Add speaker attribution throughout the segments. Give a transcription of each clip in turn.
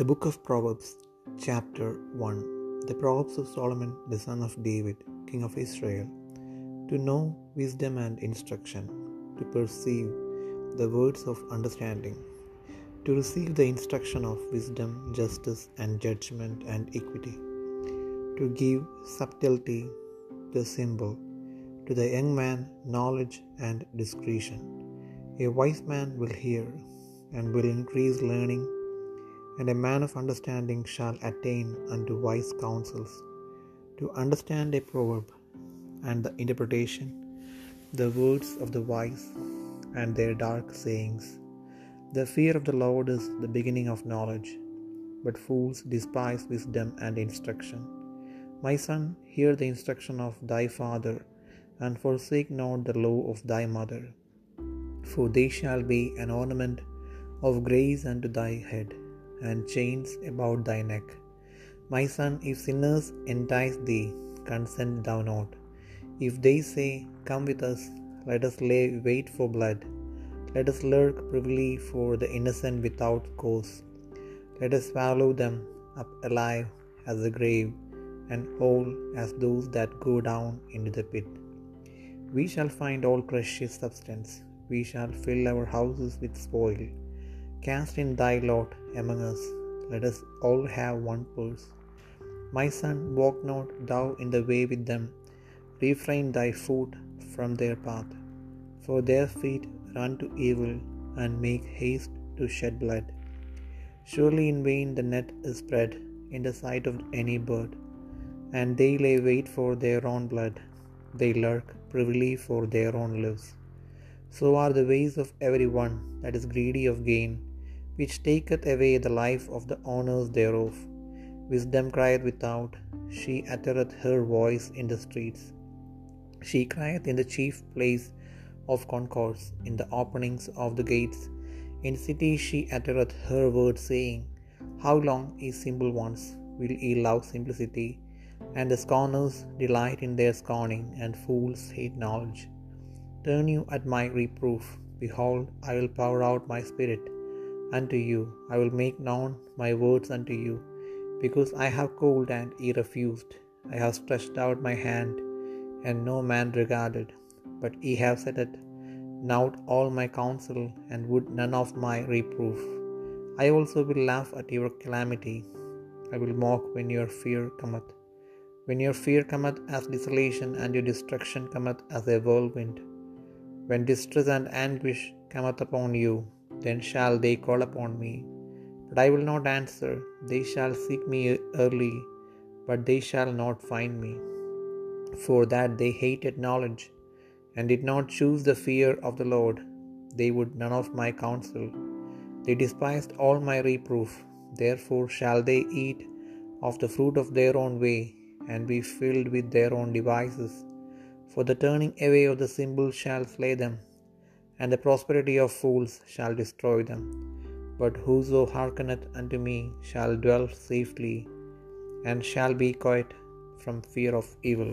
Speaker 1: The Book of Proverbs, Chapter 1 The Proverbs of Solomon, the son of David, king of Israel, to know wisdom and instruction, to perceive the words of understanding, to receive the instruction of wisdom, justice, and judgment and equity, to give subtlety the symbol, to the young man knowledge and discretion. A wise man will hear and will increase learning, and a man of understanding shall attain unto wise counsels. To understand a proverb and the interpretation, the words of the wise and their dark sayings. The fear of the Lord is the beginning of knowledge, but fools despise wisdom and instruction. My son, hear the instruction of thy father, and forsake not the law of thy mother, for they shall be an ornament of grace unto thy head, and chains about thy neck. My son, if sinners entice thee, consent thou not. If they say, Come with us, let us lay wait for blood. Let us lurk privily for the innocent without cause. Let us swallow them up alive as the grave, and whole as those that go down into the pit. We shall find all precious substance. We shall fill our houses with spoil. Cast in thy lot among us. Let us all have one purse. My son, walk not thou in the way with them. Refrain thy foot from their path. For their feet run to evil and make haste to shed blood. Surely in vain the net is spread in the sight of any bird, and they lay wait for their own blood. They lurk privily for their own lives. So are the ways of every one that is greedy of gain, which taketh away the life of the owners thereof. Wisdom crieth without, she uttereth her voice in the streets. She crieth in the chief place of concourse, in the openings of the gates. In cities she uttereth her word, saying, How long, ye simple ones, will ye love simplicity? And the scorners delight in their scorning, and fools hate knowledge. Turn you at my reproof. Behold, I will pour out my spirit unto you. I will make known my words unto you. Because I have called and ye refused. I have stretched out my hand, and no man regarded. But ye have set it out all my counsel, and would none of my reproof. I also will laugh at your calamity. I will mock when your fear cometh. When your fear cometh as desolation, and your destruction cometh as a whirlwind. When distress and anguish cometh upon you, then shall they call upon me. But I will not answer. They shall seek me early, but they shall not find me. For that they hated knowledge, and did not choose the fear of the Lord. They would none of my counsel. They despised all my reproof. Therefore shall they eat of the fruit of their own way, and be filled with their own devices. For the turning away of the symbol shall slay them, and the prosperity of fools shall destroy them. But whoso hearkeneth unto me shall dwell safely, and shall be quiet from fear of evil.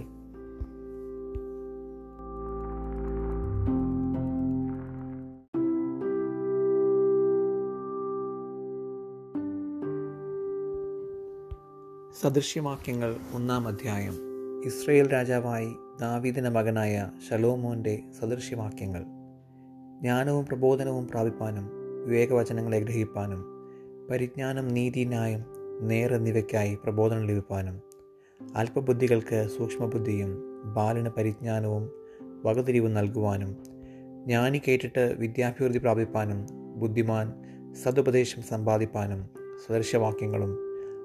Speaker 1: സദൃശ്യവാക്യങ്ങൾ ഒന്നാം അധ്യായം Israel രാജാവായി ദാവീദിന മകനായ ഷലോമോന്റെ സദൃശ്യവാക്യങ്ങൾ ജ്ഞാനവും പ്രബോധനവും പ്രാപിപ്പാനും വിവേകവചനങ്ങളെ ഗ്രഹിപ്പാനും പരിജ്ഞാനം നീതി ന്യായം നേർ എന്നിവയ്ക്കായി പ്രബോധനം ലഭിപ്പാനും അല്പബുദ്ധികൾക്ക് സൂക്ഷ്മബുദ്ധിയും ബാലന പരിജ്ഞാനവും വകതിരിവും നൽകുവാനും ജ്ഞാനി കേട്ടിട്ട് വിദ്യാഭിവൃദ്ധി പ്രാപിപ്പാനും ബുദ്ധിമാൻ സതുപദേശം സമ്പാദിപ്പാനും സദൃശവാക്യങ്ങളും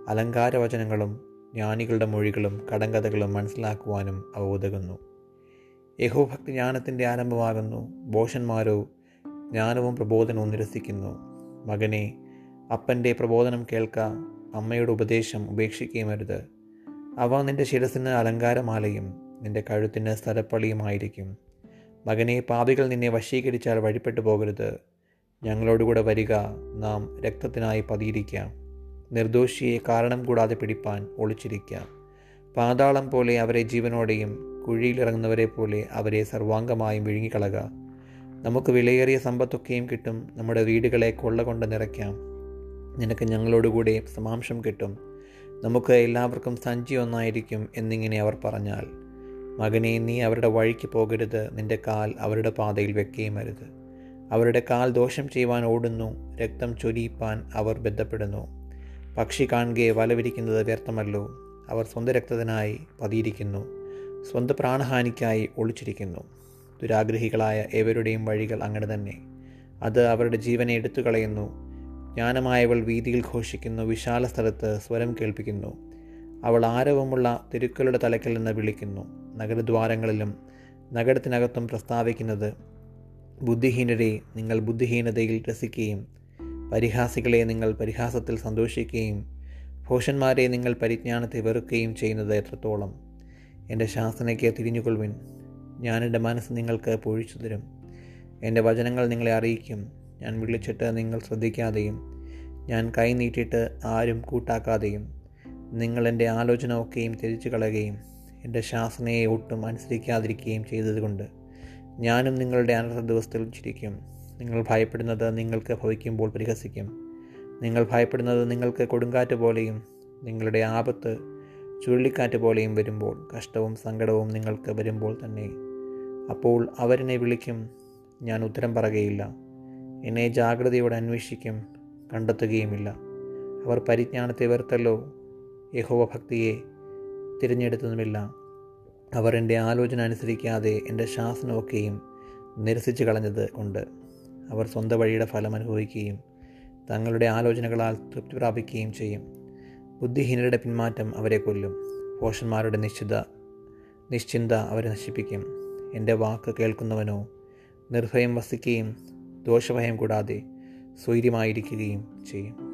Speaker 1: അലങ്കാരവചനങ്ങളും ജ്ഞാനികളുടെ മൊഴികളും കടങ്കഥകളും മനസ്സിലാക്കുവാനും അവ ഉതകുന്നു. യഹോഭക്തി ജ്ഞാനത്തിന്റെ ആരംഭമാകുന്നു. ബോഷന്മാരോ ജ്ഞാനവും പ്രബോധനവും നിരസിക്കുന്നു. മകനെ അപ്പന്റെ പ്രബോധനം കേൾക്ക. അമ്മയുടെ ഉപദേശം ഉപേക്ഷിക്കുകയുമരുത് അവ നിന്റെ ശിരസിന് അലങ്കാരമാലയും നിന്റെ കഴുത്തിന് സ്ഥലപ്പള്ളിയുമായിരിക്കും. മകനെ പാപികൾ നിന്നെ വശീകരിച്ചാൽ വഴിപ്പെട്ടു പോകരുത്. ഞങ്ങളോടുകൂടെ വരിക. നാം രക്തത്തിനായി പതിയിരിക്കാം. നിർദോഷിയെ കാരണം കൂടാതെ പിടിപ്പാൻ ഒളിച്ചിരിക്കാം. പാതാളം പോലെ അവരെ ജീവനോടെയും കുഴിയിലിറങ്ങുന്നവരെ പോലെ അവരെ സർവാംഗമായും വിഴുങ്ങിക്കളക. നമുക്ക് വിലയേറിയ സമ്പത്തൊക്കെയും കിട്ടും. നമ്മുടെ വീടുകളെ കൊള്ള കൊണ്ട് നിറയ്ക്കാം. നിനക്ക് ഞങ്ങളോടുകൂടെ സമാംശം കിട്ടും. നമുക്ക് എല്ലാവർക്കും സഞ്ചി ഒന്നായിരിക്കും എന്നിങ്ങനെ അവർ പറഞ്ഞാൽ മകനെ നീ അവരുടെ വഴിക്ക് പോകരുത്. നിന്റെ കാൽ അവരുടെ പാതയിൽ വെക്കുകയും അരുത്. അവരുടെ കാൽ ദോഷം ചെയ്യുവാൻ ഓടുന്നു. രക്തം ചൊരിയിപ്പാൻ അവർ ബന്ധപ്പെടുന്നു. പക്ഷി കാണുകയെ വലവിരിക്കുന്നത് വ്യർത്ഥമല്ലോ. അവർ സ്വന്തം രക്തത്തിനായി പതിയിരിക്കുന്നു. സ്വന്തം പ്രാണഹാനിക്കായി ഒളിച്ചിരിക്കുന്നു. ദുരാഗ്രഹികളായ ഏവരുടെയും വഴികൾ അങ്ങനെ തന്നെ. അത് അവരുടെ ജീവനെ എടുത്തു കളയുന്നു ജ്ഞാനമായവൾ വീതിയിൽ ഘോഷിക്കുന്നു. വിശാല സ്ഥലത്ത് സ്വരം കേൾപ്പിക്കുന്നു. അവൾ ആരവമുള്ള തെരുക്കളുടെ തലക്കിൽ നിന്ന് വിളിക്കുന്നു. നഗരദ്വാരങ്ങളിലും നഗരത്തിനകത്തും പ്രസ്താവിക്കുന്നത് ബുദ്ധിഹീനരെ നിങ്ങൾ ബുദ്ധിഹീനതയിൽ രസിക്കുകയും പരിഹാസികളെ നിങ്ങൾ പരിഹാസത്തിൽ സന്തോഷിക്കുകയും ഭോഷന്മാരെ നിങ്ങൾ പരിജ്ഞാനത്തെ വെറുക്കുകയും ചെയ്യുന്നത് എത്രത്തോളം എന്റെ ശാസനയ്ക്ക് തിരിഞ്ഞുകൊള്ളുവിൻ. ഞാൻ എന്റെ മനസ്സ് നിങ്ങൾക്ക് പൊഴിച്ചു തരും. എന്റെ വചനങ്ങൾ നിങ്ങളെ അറിയിക്കും. ഞാൻ വിളിച്ചിട്ട് നിങ്ങൾ ശ്രദ്ധിക്കാതെയും ഞാൻ കൈ നീട്ടിയിട്ട് ആരും കൂട്ടാക്കാതെയും നിങ്ങൾ എന്റെ ആലോചന ഒക്കെയും തിരിച്ചു കളയുകയും എന്റെ ശാസനയെ ഒട്ടും അനുസരിക്കാതിരിക്കുകയും ചെയ്തതുകൊണ്ട് ഞാനും നിങ്ങളുടെ അനർത്ഥ ദിവസത്തിൽ ചിരിക്കും. നിങ്ങൾ ഭയപ്പെടുന്നത് നിങ്ങൾക്ക് ഭവിക്കുമ്പോൾ പരിഹസിക്കും. നിങ്ങൾ ഭയപ്പെടുന്നത് നിങ്ങൾക്ക് കൊടുങ്കാറ്റ് പോലെയും നിങ്ങളുടെ ആപത്ത് ചുഴലിക്കാറ്റ് പോലെയും വരുമ്പോൾ കഷ്ടവും സങ്കടവും നിങ്ങൾക്ക് വരുമ്പോൾ തന്നെ. അപ്പോൾ അവരെന്നെ വിളിക്കും ഞാൻ ഉത്തരം പറയുകയില്ല. എന്നെ ജാഗ്രതയോടെ അന്വേഷിക്കും കണ്ടെത്തുകയുമില്ല. അവർ പരിജ്ഞാനത്തെ വെറുത്തല്ലോ യഹോവഭക്തിയെ തിരഞ്ഞെടുത്തതുമില്ല. അവർ എന്റെ ആലോചന അനുസരിക്കാതെ എന്റെ ശാസനമൊക്കെയും നിരസിച്ചു കളഞ്ഞത് കൊണ്ട് അവർ സ്വന്തം വഴിയുടെ ഫലം അനുഭവിക്കുകയും തങ്ങളുടെ ആലോചനകളാൽ തൃപ്തി പ്രാപിക്കുകയും ചെയ്യും. ബുദ്ധിഹീനരുടെ പിന്മാറ്റം അവരെ കൊല്ലും. പോഷന്മാരുടെ നിശ്ചിത നിശ്ചിന്ത അവരെ നശിപ്പിക്കും. എന്റെ വാക്ക് കേൾക്കുന്നവനോ നിർഭയം വസിക്കുകയും ദോഷഭയം കൂടാതെ സ്വൈര്യമായിരിക്കുകയും ചെയ്യും.